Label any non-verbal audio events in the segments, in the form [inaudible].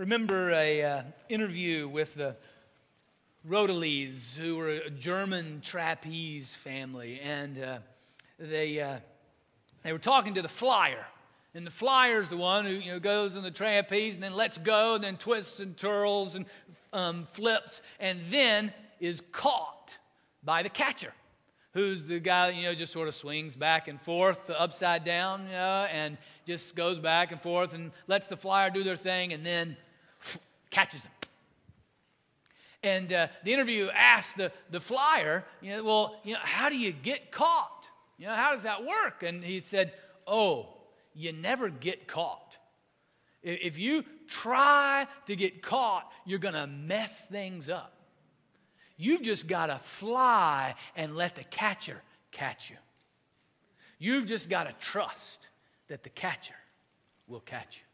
remember a uh, interview with the Rodleighs, who were a German trapeze family, and uh, they uh, they were talking to the flyer, and the flyer's the one who you know goes in the trapeze and then lets go, and then twists and twirls and um, flips, and then is caught by the catcher who's the guy you know just sort of swings back and forth upside down you know, and just goes back and forth and lets the flyer do their thing and then catches him. And uh, the interview asked the, the flyer you know well you know how do you get caught? You know how does that work? And he said oh you never get caught. If you try to get caught you're going to mess things up. You've just got to fly and let the catcher catch you. You've just got to trust that the catcher will catch you.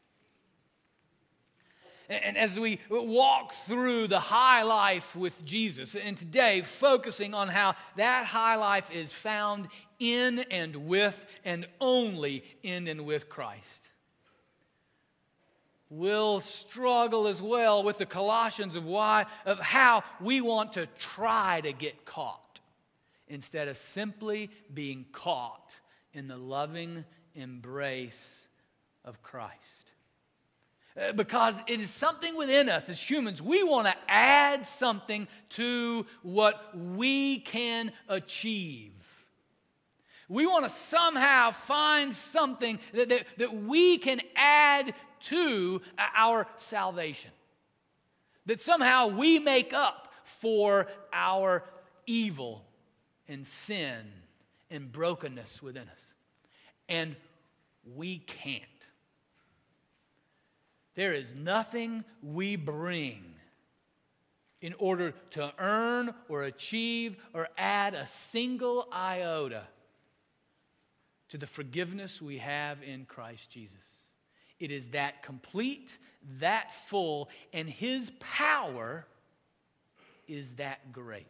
And as we walk through the high life with Jesus, and today focusing on how that high life is found in and with and only in and with Christ We'll struggle as well with the Colossians of why of how we want to try to get caught instead of simply being caught in the loving embrace of Christ. Uh, because it is something within us as humans. We want to add something to what we can achieve. We want to somehow find something that, that, that we can add to our salvation. That somehow we make up for our evil and sin and brokenness within us. And we can't. There is nothing we bring in order to earn or achieve or add a single iota to the forgiveness we have in Christ Jesus. It is that complete, that full, and His power is that great.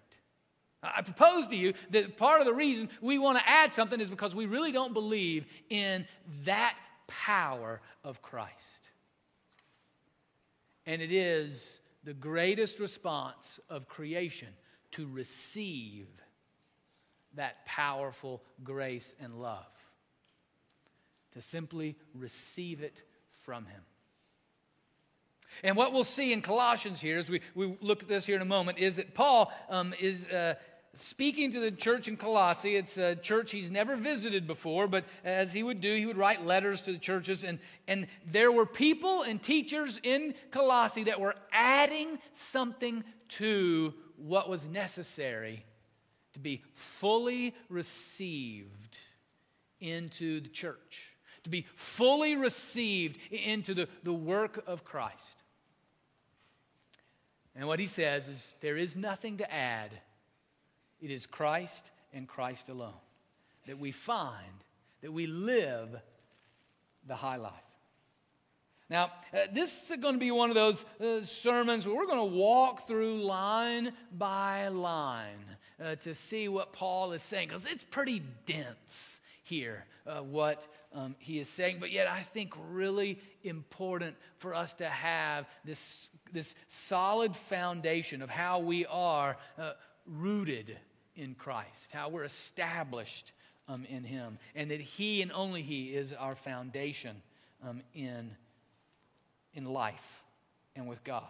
I propose to you that part of the reason we want to add something is because we really don't believe in that power of Christ. And it is the greatest response of creation to receive that powerful grace and love, to simply receive it from him. And what we'll see in Colossians here, as we, we look at this here in a moment, is that Paul um, is uh, speaking to the church in Colossae. It's a church he's never visited before, but as he would do, he would write letters to the churches. And, and there were people and teachers in Colossae that were adding something to what was necessary to be fully received into the church to be fully received into the, the work of Christ. And what he says is there is nothing to add, it is Christ and Christ alone that we find, that we live the high life. Now, uh, this is going to be one of those uh, sermons where we're going to walk through line by line uh, to see what Paul is saying, because it's pretty dense here, uh, what um, he is saying, but yet I think really important for us to have this, this solid foundation of how we are uh, rooted in Christ, how we're established um, in Him, and that He and only He is our foundation um, in, in life and with God.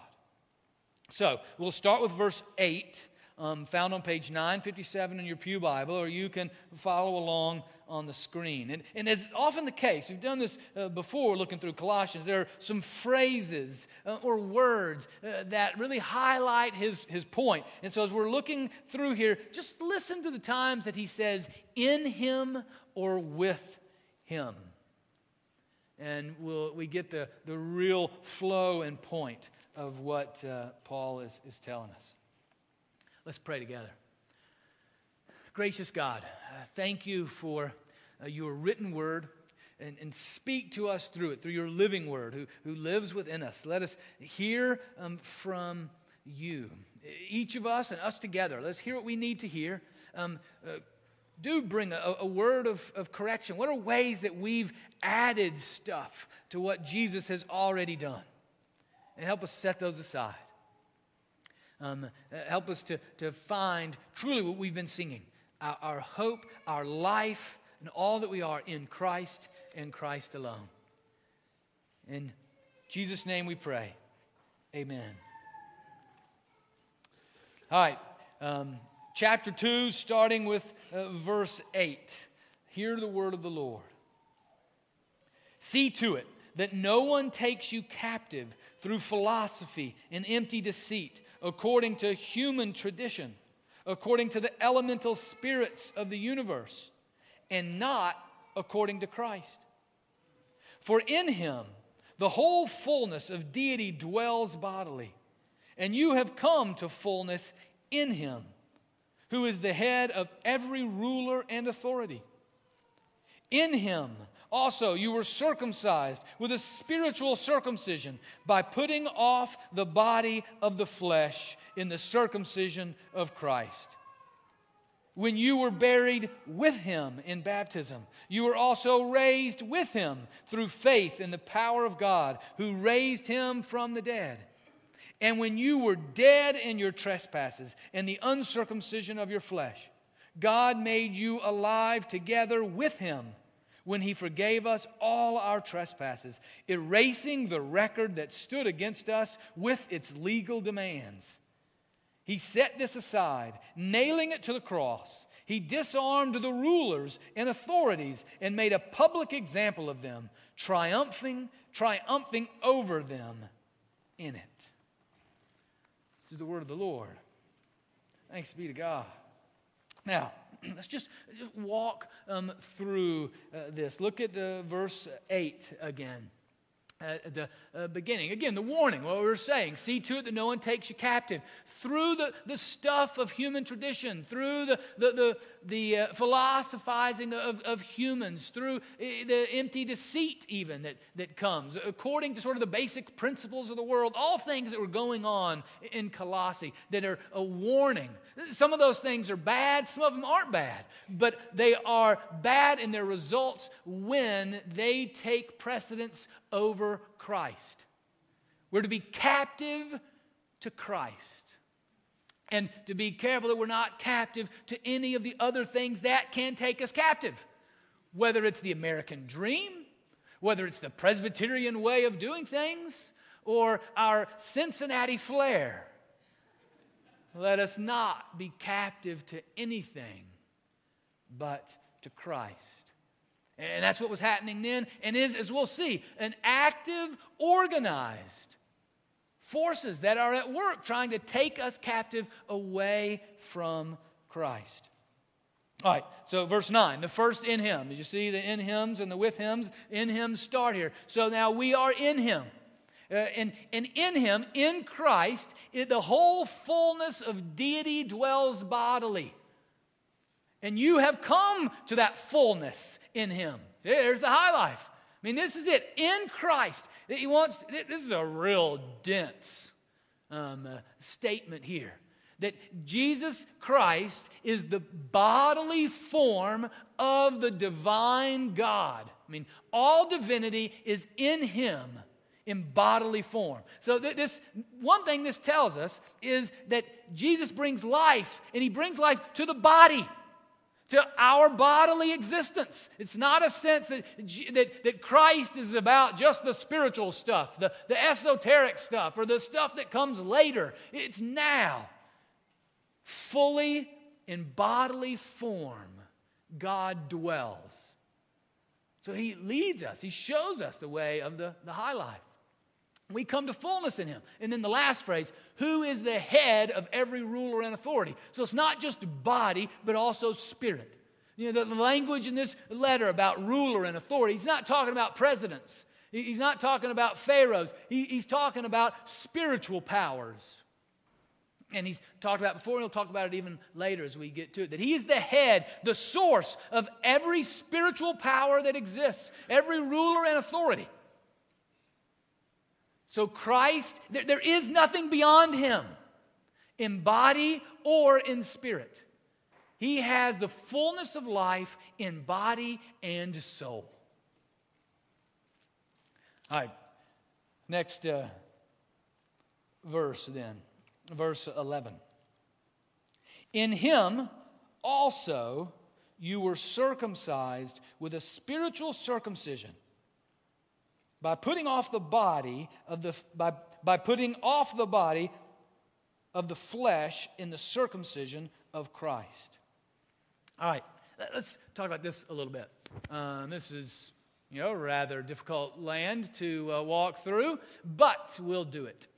So we'll start with verse 8 um, found on page 957 in your Pew Bible, or you can follow along on the screen. And, and as often the case, we've done this uh, before looking through Colossians, there are some phrases uh, or words uh, that really highlight his, his point. And so as we're looking through here, just listen to the times that he says, in him or with him. And we'll, we get the, the real flow and point of what uh, Paul is, is telling us. Let's pray together. Gracious God, uh, thank you for uh, your written word and, and, speak to us through it, through your living word who, who lives within us. Let us hear um, from you. Each of us and us together, let's hear what we need to hear. Um, uh, do bring a, a word of, of correction. What are ways that we've added stuff to what Jesus has already done? and help us set those aside. Um, uh, help us to, to find truly what we've been singing our, our hope, our life, and all that we are in Christ and Christ alone. In Jesus' name we pray. Amen. All right. Um, chapter 2, starting with uh, verse 8. Hear the word of the Lord. See to it that no one takes you captive through philosophy and empty deceit, according to human tradition, according to the elemental spirits of the universe, and not according to Christ. For in him the whole fullness of deity dwells bodily, and you have come to fullness in him, who is the head of every ruler and authority. In him, also, you were circumcised with a spiritual circumcision by putting off the body of the flesh in the circumcision of Christ. When you were buried with him in baptism, you were also raised with him through faith in the power of God who raised him from the dead. And when you were dead in your trespasses and the uncircumcision of your flesh, God made you alive together with him when he forgave us all our trespasses, erasing the record that stood against us with its legal demands. He set this aside, nailing it to the cross. He disarmed the rulers and authorities and made a public example of them, triumphing, triumphing over them in it. This is the word of the Lord. Thanks be to God. Now, [clears throat] let's just, walk um, through uh, this. Look at uh, verse 8 again at the uh, beginning. Again, the warning, what we were saying see to it that no one takes you captive. Through the, the stuff of human tradition, through the, the, the, the uh, philosophizing of, of humans, through uh, the empty deceit, even that, that comes, according to sort of the basic principles of the world, all things that were going on in Colossae that are a warning. Some of those things are bad, some of them aren't bad, but they are bad in their results when they take precedence over Christ. We're to be captive to Christ. And to be careful that we're not captive to any of the other things that can take us captive. Whether it's the American dream, whether it's the Presbyterian way of doing things, or our Cincinnati flair. Let us not be captive to anything but to Christ. And that's what was happening then and is, as we'll see, an active, organized forces that are at work trying to take us captive away from Christ. All right, so verse 9, the first in him. Did you see the in hymns and the with hymns? In him start here. So now we are in him. Uh, and, and in him, in Christ, it, the whole fullness of deity dwells bodily. And you have come to that fullness in Him. There's the high life. I mean, this is it. In Christ. He wants, this is a real dense um, uh, statement here. That Jesus Christ is the bodily form of the divine God. I mean, all divinity is in Him in bodily form. So, this one thing this tells us is that Jesus brings life, and He brings life to the body to our bodily existence. It's not a sense that, that, that Christ is about just the spiritual stuff, the, the esoteric stuff, or the stuff that comes later. It's now. Fully in bodily form, God dwells. So he leads us, he shows us the way of the, the high life. We come to fullness in him. And then the last phrase, who is the head of every ruler and authority? So it's not just body, but also spirit. You know, the language in this letter about ruler and authority, he's not talking about presidents. He's not talking about pharaohs. he's talking about spiritual powers. And he's talked about before, and he'll talk about it even later as we get to it. That he is the head, the source of every spiritual power that exists, every ruler and authority. So, Christ, there, there is nothing beyond him in body or in spirit. He has the fullness of life in body and soul. All right, next, uh, verse then, verse 11. In him also you were circumcised with a spiritual circumcision by putting off the body of the by, by putting off the body of the flesh in the circumcision of Christ. All right, let's talk about this a little bit. Um, this is, you know, rather difficult land to uh, walk through, but we'll do it.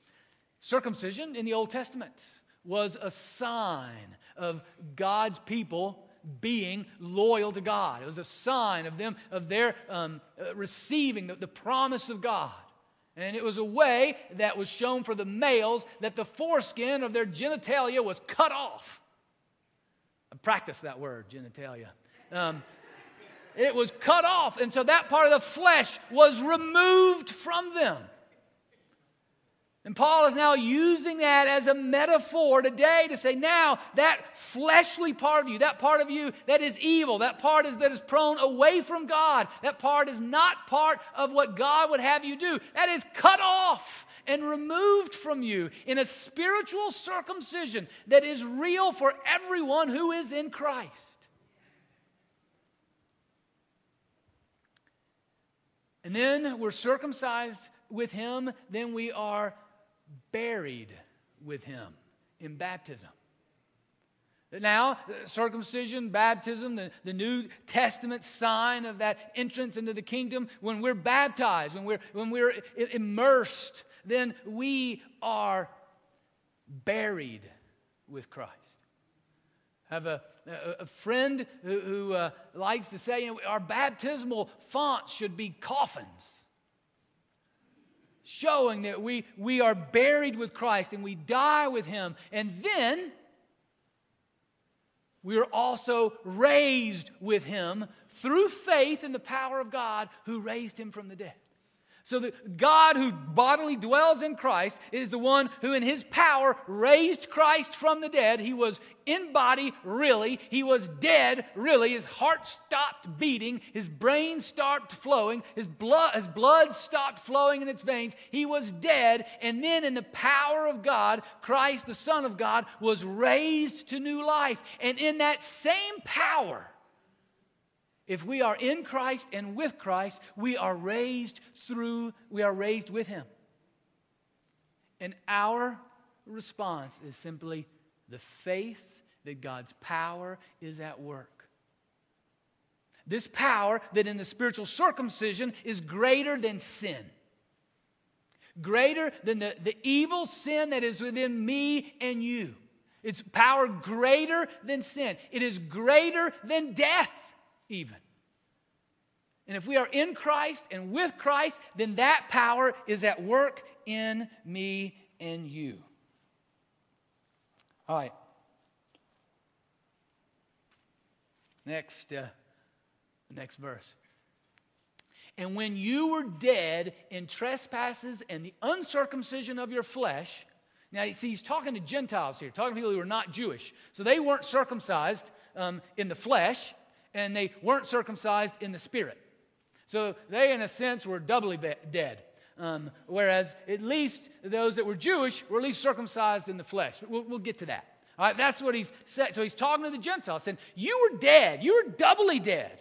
Circumcision in the Old Testament was a sign of God's people being loyal to God. It was a sign of them, of their um, uh, receiving the, the promise of God. And it was a way that was shown for the males that the foreskin of their genitalia was cut off. I that word, genitalia. Um, it was cut off, and so that part of the flesh was removed from them. And Paul is now using that as a metaphor today to say, now that fleshly part of you, that part of you that is evil, that part is, that is prone away from God, that part is not part of what God would have you do, that is cut off and removed from you in a spiritual circumcision that is real for everyone who is in Christ. And then we're circumcised with him, then we are buried with him in baptism. Now, circumcision, baptism, the, the New Testament sign of that entrance into the kingdom, when we're baptized, when we're, when we're immersed, then we are buried with Christ. I have a, a, friend who, who uh, likes to say you know, our baptismal fonts should be coffins showing that we, we are buried with Christ and we die with Him. And then we are also raised with Him through faith in the power of God who raised Him from the dead. So the God who bodily dwells in Christ is the one who in his power raised Christ from the dead. He was in body, really. He was dead, really. His heart stopped beating, his brain stopped flowing, his blood, his blood stopped flowing in its veins. He was dead, and then in the power of God, Christ, the Son of God, was raised to new life. And in that same power, if we are in Christ and with Christ, we are raised through, we are raised with Him. And our response is simply the faith that God's power is at work. This power that in the spiritual circumcision is greater than sin, greater than the, the evil sin that is within me and you. It's power greater than sin, it is greater than death, even. And if we are in Christ and with Christ, then that power is at work in me and you. All right. Next, uh, next verse. And when you were dead in trespasses and the uncircumcision of your flesh, now you see, he's talking to Gentiles here, talking to people who are not Jewish. So they weren't circumcised um, in the flesh, and they weren't circumcised in the spirit. So they, in a sense, were doubly be- dead. Um, whereas at least those that were Jewish were at least circumcised in the flesh. We'll, we'll get to that. All right, that's what he's said. So he's talking to the Gentiles, saying, You were dead. You were doubly dead.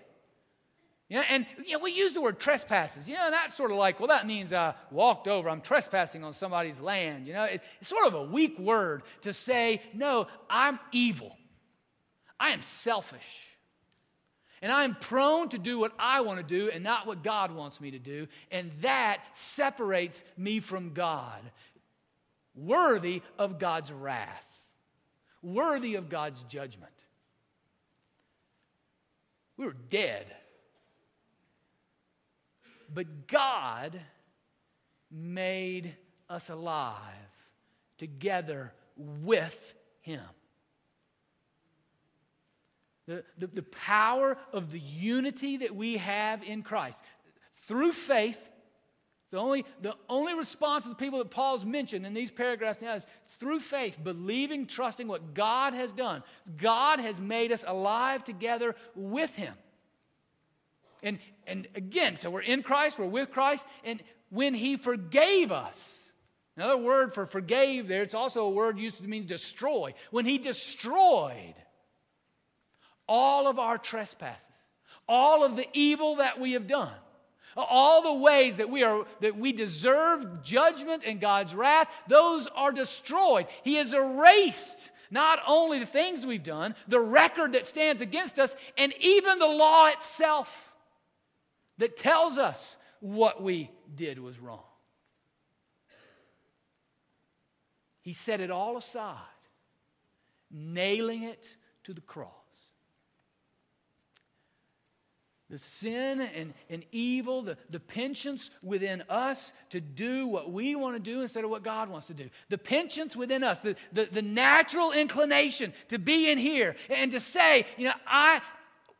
Yeah, and you know, we use the word trespasses. You know, that's sort of like, well, that means I walked over. I'm trespassing on somebody's land. You know, it, it's sort of a weak word to say, no, I'm evil. I am selfish. And I'm prone to do what I want to do and not what God wants me to do. And that separates me from God, worthy of God's wrath, worthy of God's judgment. We were dead. But God made us alive together with Him the, the, the power of the unity that we have in Christ. Through faith, the only, the only response of the people that Paul's mentioned in these paragraphs now is through faith, believing, trusting what God has done. God has made us alive together with Him. And, and again, so we're in Christ, we're with Christ, and when He forgave us, Another word for forgave there, it's also a word used to mean destroy. When he destroyed all of our trespasses, all of the evil that we have done, all the ways that we are that we deserve judgment and God's wrath, those are destroyed. He has erased not only the things we've done, the record that stands against us, and even the law itself that tells us what we did was wrong. He set it all aside, nailing it to the cross. The sin and, and evil, the, the penchants within us to do what we want to do instead of what God wants to do. The penchants within us, the, the, the natural inclination to be in here and to say, you know, I,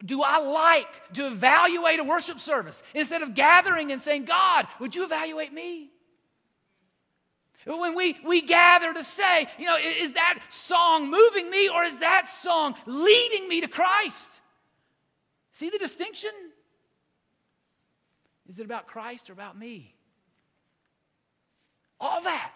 do I like to evaluate a worship service instead of gathering and saying, God, would you evaluate me? When we, we gather to say, you know, is that song moving me or is that song leading me to Christ? See the distinction? Is it about Christ or about me? All that.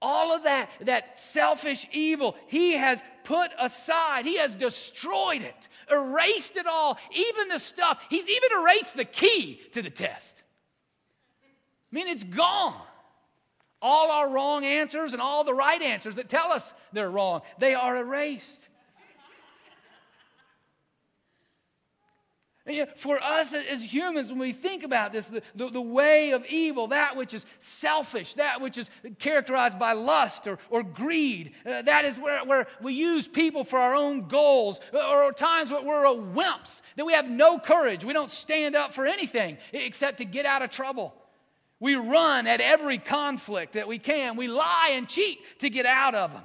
All of that, that selfish evil, he has put aside. He has destroyed it, erased it all, even the stuff. He's even erased the key to the test. I mean, it's gone all our wrong answers and all the right answers that tell us they're wrong, they are erased. For us as humans, when we think about this, the, the, the, way of evil, that which is selfish, that which is characterized by lust or, or greed, uh, that is where, where we use people for our own goals, or, or times where we're a wimps, that we have no courage. We don't stand up for anything except to get out of trouble. We run at every conflict that we can. We lie and cheat to get out of them.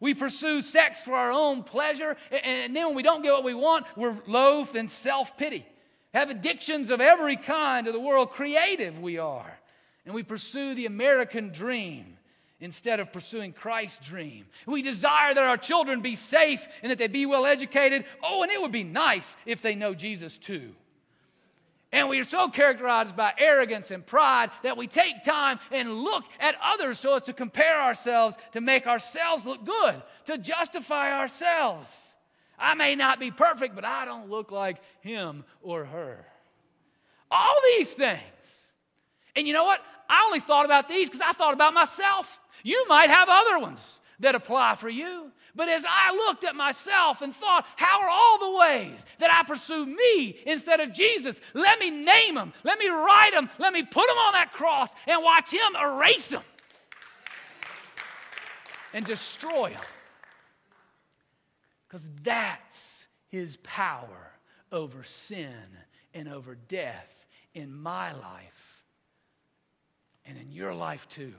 We pursue sex for our own pleasure, and then when we don't get what we want, we're loath and self pity. Have addictions of every kind of the world. Creative we are. And we pursue the American dream instead of pursuing Christ's dream. We desire that our children be safe and that they be well educated. Oh, and it would be nice if they know Jesus too. And we are so characterized by arrogance and pride that we take time and look at others so as to compare ourselves, to make ourselves look good, to justify ourselves. I may not be perfect, but I don't look like him or her. All these things. And you know what? I only thought about these because I thought about myself. You might have other ones that apply for you. But as I looked at myself and thought, how are all the ways that I pursue me instead of Jesus? Let me name them. Let me write them. Let me put them on that cross and watch Him erase them and destroy them. Because that's His power over sin and over death in my life and in your life too.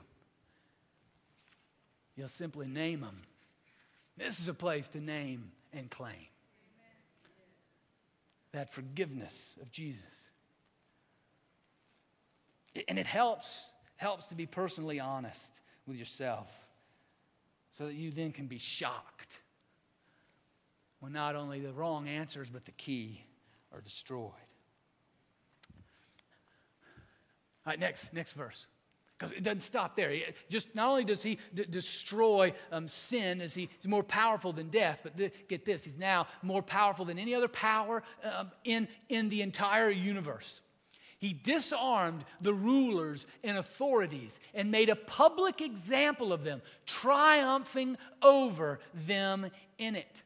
You'll simply name them this is a place to name and claim that forgiveness of Jesus. And it helps helps to be personally honest with yourself so that you then can be shocked when not only the wrong answers but the key are destroyed. All right, next next verse. Because it doesn't stop there. He, just not only does he d- destroy um, sin, as he, he's more powerful than death, but th- get this, he's now more powerful than any other power um, in, in the entire universe. He disarmed the rulers and authorities and made a public example of them, triumphing over them in it.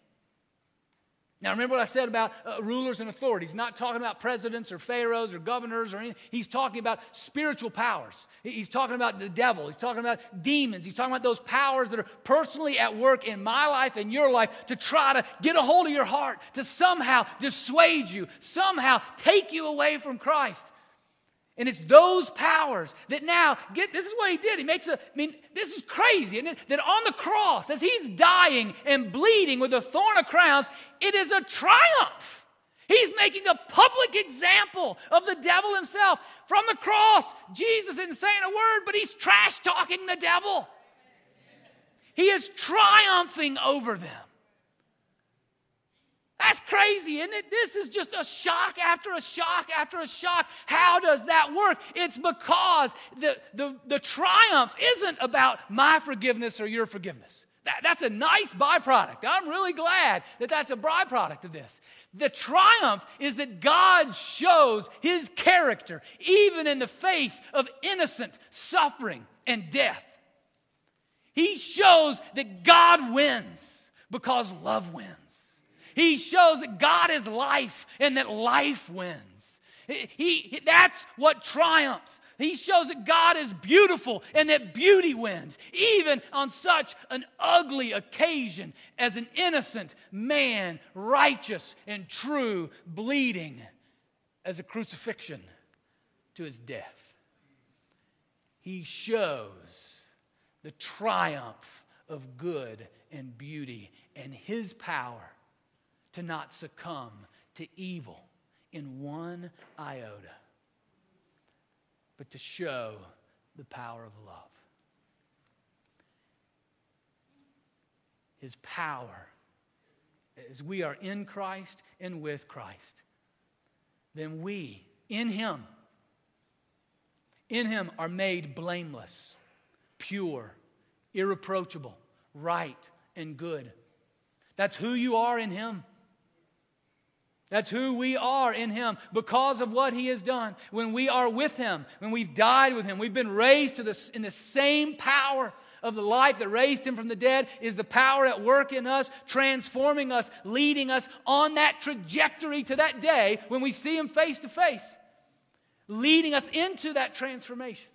Now, remember what I said about uh, rulers and authorities. Not talking about presidents or pharaohs or governors or anything. He's talking about spiritual powers. He's talking about the devil. He's talking about demons. He's talking about those powers that are personally at work in my life and your life to try to get a hold of your heart, to somehow dissuade you, somehow take you away from Christ. And it's those powers that now get this is what he did. He makes a, I mean, this is crazy. And that on the cross, as he's dying and bleeding with a thorn of crowns, it is a triumph. He's making a public example of the devil himself. From the cross, Jesus isn't saying a word, but he's trash talking the devil. He is triumphing over them. That's crazy, isn't it? This is just a shock after a shock after a shock. How does that work? It's because the, the, the triumph isn't about my forgiveness or your forgiveness. That, that's a nice byproduct. I'm really glad that that's a byproduct of this. The triumph is that God shows his character even in the face of innocent suffering and death. He shows that God wins because love wins. He shows that God is life and that life wins. He, he, that's what triumphs. He shows that God is beautiful and that beauty wins, even on such an ugly occasion as an innocent man, righteous and true, bleeding as a crucifixion to his death. He shows the triumph of good and beauty and his power to not succumb to evil in one iota, but to show the power of love. His power, as we are in Christ and with Christ, then we, in Him, in Him are made blameless, pure, irreproachable, right, and good. That's who you are in Him. That's who we are in Him because of what He has done. When we are with Him, when we've died with Him, we've been raised to this, in the same power of the life that raised Him from the dead, is the power at work in us, transforming us, leading us on that trajectory to that day when we see Him face to face, leading us into that transformation.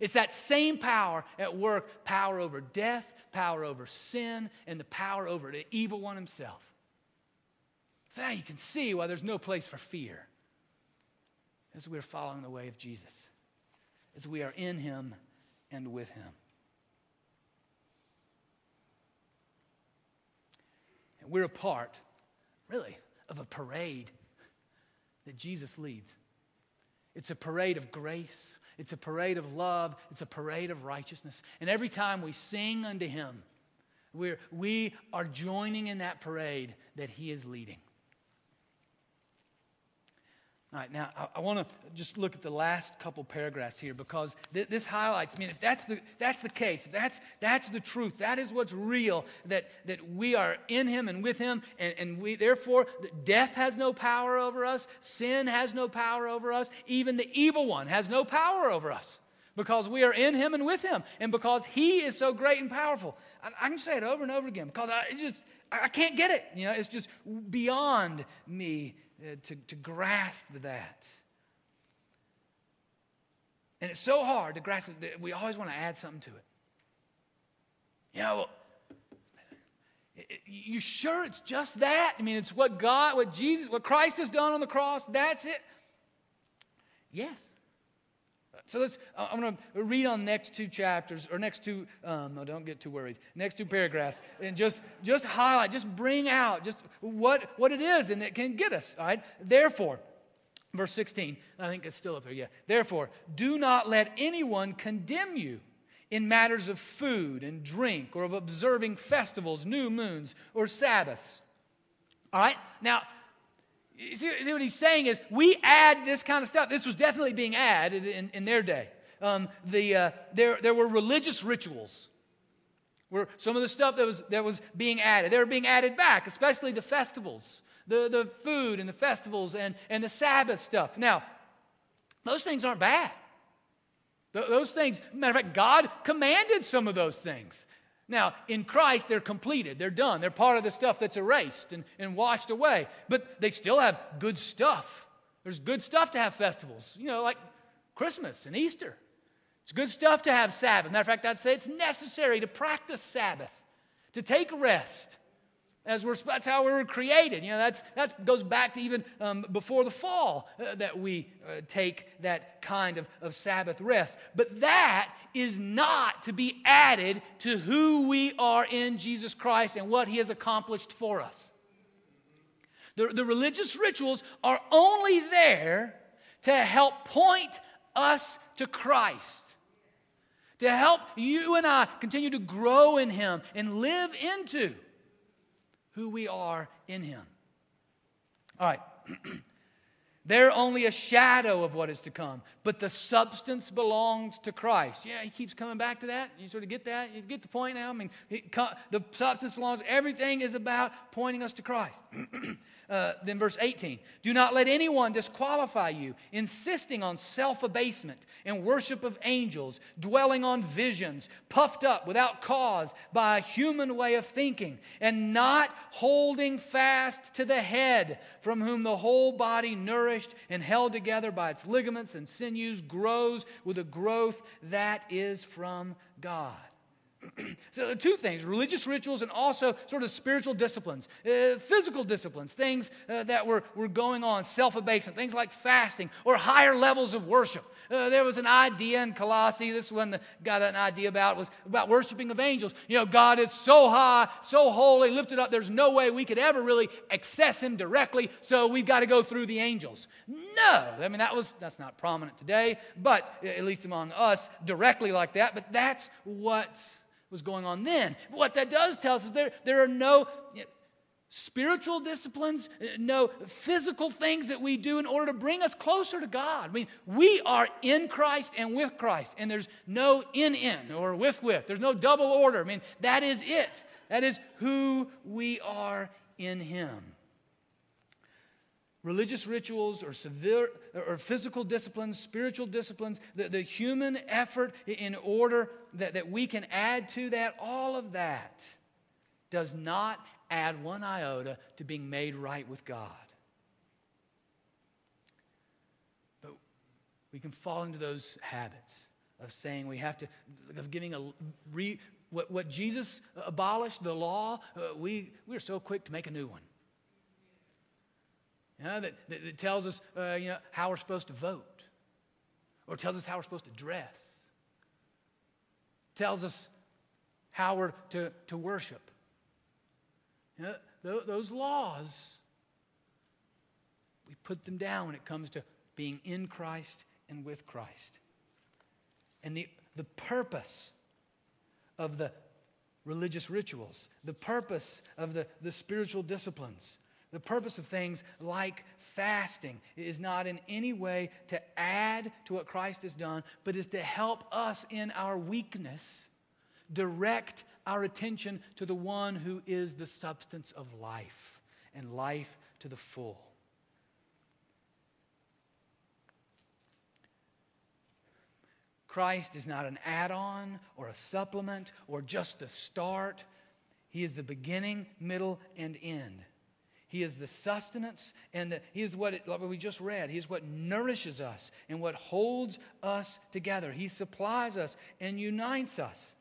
It's that same power at work power over death, power over sin, and the power over the evil one himself. So now you can see why there's no place for fear as we're following the way of Jesus, as we are in Him and with Him. And we're a part, really, of a parade that Jesus leads. It's a parade of grace, it's a parade of love, it's a parade of righteousness. And every time we sing unto Him, we're, we are joining in that parade that He is leading. All right, now I, I want to just look at the last couple paragraphs here because th- this highlights, I mean, if that's the, that's the case, that's, that's the truth, that is what's real, that, that we are in Him and with Him, and, and we, therefore, death has no power over us, sin has no power over us, even the evil one has no power over us because we are in Him and with Him, and because He is so great and powerful. I, I can say it over and over again because I just, I can't get it. You know, it's just beyond me Uh, to, to grasp that. And it's so hard to grasp it that we always want to add something to it. Know, well, you sure it's just that? I mean, it's what God, what Jesus, what Christ has done on the cross, that's it? Yes. So let's, I'm going to read on next two chapters, or next two, um, no, don't get too worried, next two paragraphs, and just, just highlight, just bring out just what, what it is and it can get us, all right? Therefore, verse 16, I think it's still up there, yeah. Therefore, do not let anyone condemn you in matters of food and drink or of observing festivals, new moons, or Sabbaths. All right? Now, See, see, what he's saying is we add this kind of stuff. This was definitely being added in, in their day. Um, the, uh, there, there were religious rituals. where some of the stuff that was, that was being added. They were being added back, especially the festivals, the, the food and the festivals and, and the Sabbath stuff. Now, those things aren't bad. Those things, matter of fact, God commanded some of those things. Now, in Christ, they're completed. They're done. They're part of the stuff that's erased and, and washed away. But they still have good stuff. There's good stuff to have festivals, you know, like Christmas and Easter. It's good stuff to have Sabbath. Matter of fact, I'd say it's necessary to practice Sabbath, to take rest as we're, that's how we were created. You know, that's, that goes back to even um, before the fall uh, that we uh, take that kind of, of Sabbath rest. But that is not to be added to who we are in Jesus Christ and what he has accomplished for us. The, the religious rituals are only there to help point us to Christ to help you and I continue to grow in Him and live into who we are in Him. All right. [clears throat] They're only a shadow of what is to come, but the substance belongs to Christ. Yeah, he keeps coming back to that. You sort of get that? You get the point now? I mean, the substance belongs, everything is about pointing us to Christ. [clears throat] Uh, then verse 18 do not let anyone disqualify you insisting on self-abasement and worship of angels dwelling on visions puffed up without cause by a human way of thinking and not holding fast to the head from whom the whole body nourished and held together by its ligaments and sinews grows with a growth that is from god [clears throat] so, two things religious rituals and also sort of spiritual disciplines, uh, physical disciplines, things uh, that were, were going on, self abasement, things like fasting or higher levels of worship. Uh, there was an idea in Colossae, this one that got an idea about, was about worshiping of angels. You know, God is so high, so holy, lifted up, there's no way we could ever really access Him directly, so we've got to go through the angels. No, I mean, that was, that's not prominent today, but at least among us, directly like that, but that's what was going on then. What that does tell us is there, there are no spiritual disciplines, no physical things that we do in order to bring us closer to God. I mean, we are in Christ and with Christ, and there's no in in or with with. There's no double order. I mean, that is it. That is who we are in Him religious rituals or severe or physical disciplines, spiritual disciplines, the, the human effort in order that, that we can add to that, all of that does not add one iota to being made right with God. But we can fall into those habits of saying we have to, of giving a re, what, what Jesus abolished, the law, uh, we, we're so quick to make a new one you know, that, that, that, tells us uh, you know, how we're supposed to vote, or tells us how we're supposed to dress, tells us how we're to, to worship. You know, th- those laws, we put them down when it comes to being in Christ and with Christ. And the, the purpose of the religious rituals, the purpose of the, the spiritual disciplines, the purpose of things like fasting is not in any way to add to what Christ has done, but is to help us in our weakness direct our attention to the one who is the substance of life and life to the full. Christ is not an add on or a supplement or just the start. He is the beginning, middle, and end. He is the sustenance and the, He is what, it, what we just read. He is what nourishes us and what holds us together. He supplies us and unites us.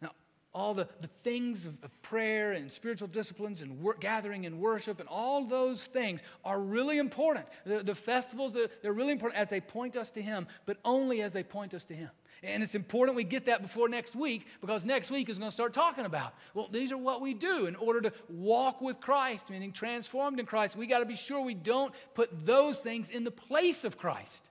Now, all the, the things of, of prayer and spiritual disciplines and work, gathering and worship and all those things are really important. The, the festivals, they're really important as they point us to Him, but only as they point us to Him. And it's important we get that before next week because next week is going to start talking about, well, these are what we do in order to walk with Christ, meaning transformed in Christ. We got to be sure we don't put those things in the place of Christ.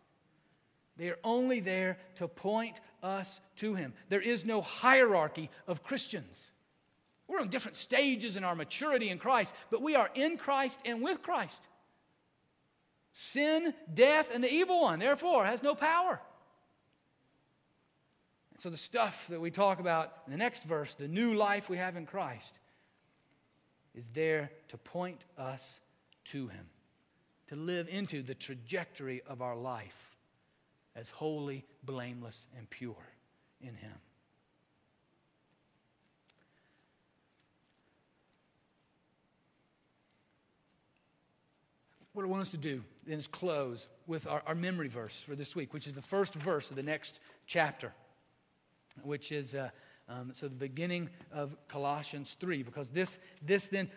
They are only there to point us to Him. There is no hierarchy of Christians. We're on different stages in our maturity in Christ, but we are in Christ and with Christ. Sin, death, and the evil one, therefore, has no power. So, the stuff that we talk about in the next verse, the new life we have in Christ, is there to point us to Him, to live into the trajectory of our life as holy, blameless, and pure in Him. What I want us to do then is close with our, our memory verse for this week, which is the first verse of the next chapter which is uh, um, so the beginning of Colossians 3, because this, this then,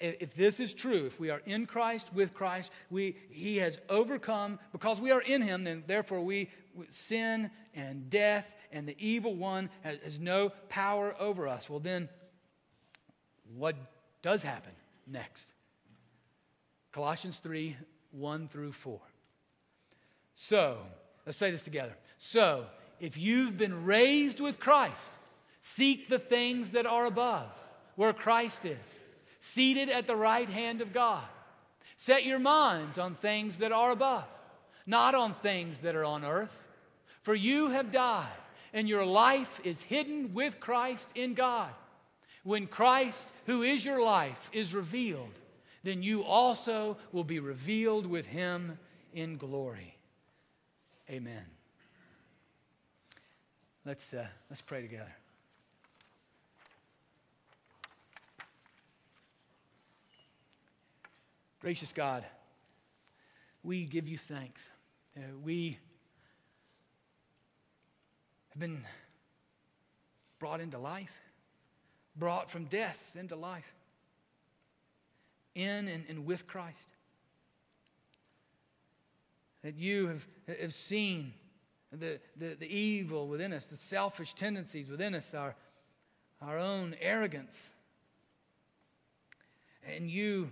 if this is true, if we are in Christ, with Christ, we, he has overcome, because we are in him, then therefore we, sin and death and the evil one has, has no power over us. Well, then, what does happen next? Colossians 3 1 through 4. So, let's say this together. So, if you've been raised with Christ, seek the things that are above, where Christ is, seated at the right hand of God. Set your minds on things that are above, not on things that are on earth. For you have died, and your life is hidden with Christ in God. When Christ, who is your life, is revealed, then you also will be revealed with him in glory. Amen. Let's, uh, let's pray together. Gracious God, we give you thanks. Uh, we have been brought into life, brought from death into life, in and, and with Christ. That you have, have seen the, the, the evil within us, the selfish tendencies within us, our, our own arrogance. And you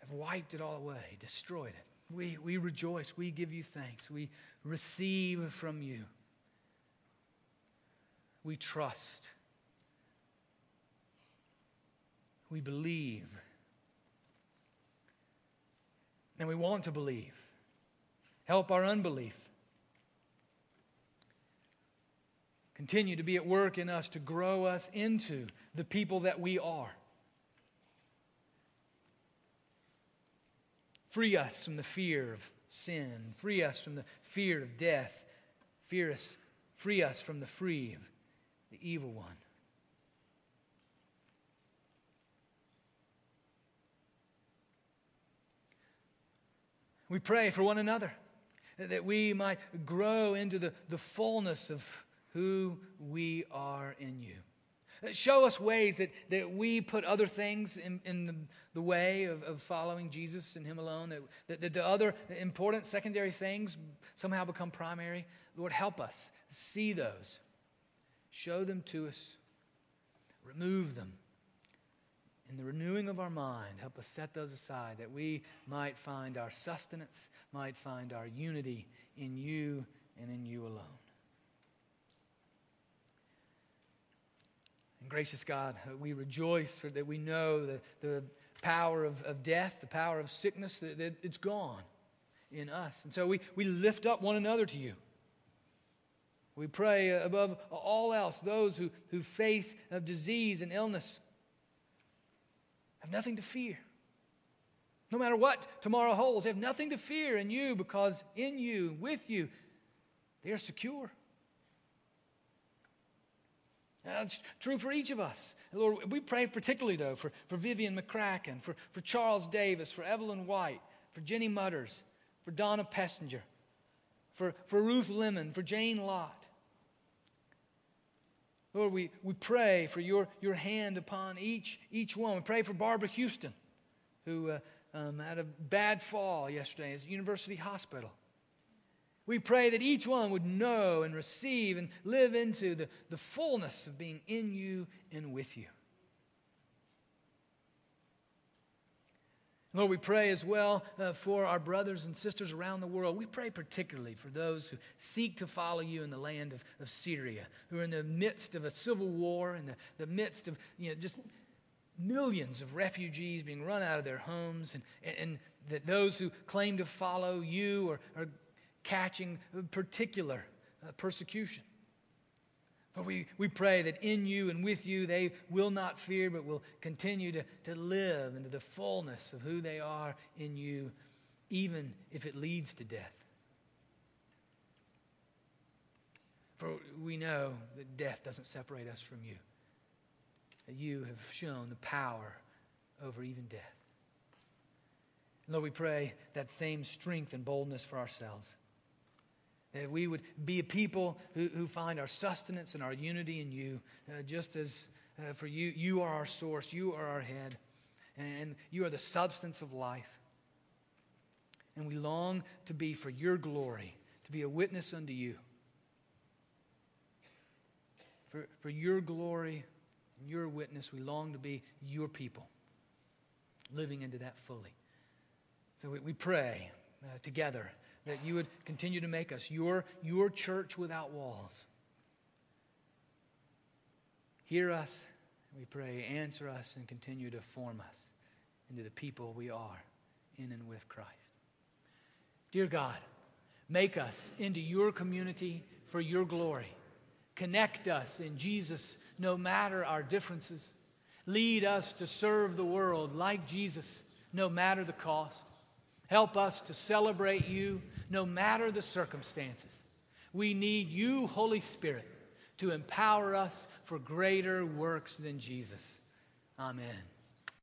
have wiped it all away, destroyed it. We, we rejoice. We give you thanks. We receive from you. We trust. We believe. And we want to believe. Help our unbelief. Continue to be at work in us to grow us into the people that we are. Free us from the fear of sin. Free us from the fear of death. Fear us, free us from the free of the evil one. We pray for one another that we might grow into the, the fullness of who we are in you. Show us ways that, that we put other things in, in the, the way of, of following Jesus and Him alone, that, that, that the other important secondary things somehow become primary. Lord, help us see those, show them to us, remove them. In the renewing of our mind, help us set those aside that we might find our sustenance, might find our unity in you and in you alone. And gracious God, uh, we rejoice for that we know the, the power of, of death, the power of sickness, that, that it's gone in us. And so we, we lift up one another to you. We pray above all else, those who, who face of disease and illness have nothing to fear. No matter what tomorrow holds, they have nothing to fear in you because in you, with you, they are secure. That's true for each of us. Lord, we pray particularly, though, for, for Vivian McCracken, for, for Charles Davis, for Evelyn White, for Jenny Mutters, for Donna Pessinger, for, for Ruth Lemon, for Jane Lott. Lord, we, we pray for your, your hand upon each, each one. We pray for Barbara Houston, who uh, um, had a bad fall yesterday at University Hospital. We pray that each one would know and receive and live into the, the fullness of being in you and with you. Lord, we pray as well uh, for our brothers and sisters around the world. We pray particularly for those who seek to follow you in the land of, of Syria, who are in the midst of a civil war, in the, the midst of you know, just millions of refugees being run out of their homes, and, and, and that those who claim to follow you are, are catching particular uh, persecution. But we, we pray that in you and with you they will not fear, but will continue to, to live into the fullness of who they are in you, even if it leads to death. For we know that death doesn't separate us from you, that you have shown the power over even death. Lord, we pray that same strength and boldness for ourselves. That we would be a people who, who find our sustenance and our unity in you, uh, just as uh, for you, you are our source, you are our head, and you are the substance of life. And we long to be for your glory, to be a witness unto you. For, for your glory and your witness, we long to be your people, living into that fully. So we, we pray uh, together that you would continue to make us your, your church without walls. Hear us, We pray, answer us and continue to form us into the people we are in and with Christ. Dear God, make us into your community for your glory. Connect us in Jesus no matter our differences. Lead us to serve the world like Jesus no matter the cost. Help us to celebrate you no matter the circumstances. We need you, Holy Spirit, to empower us for greater works than Jesus. Amen.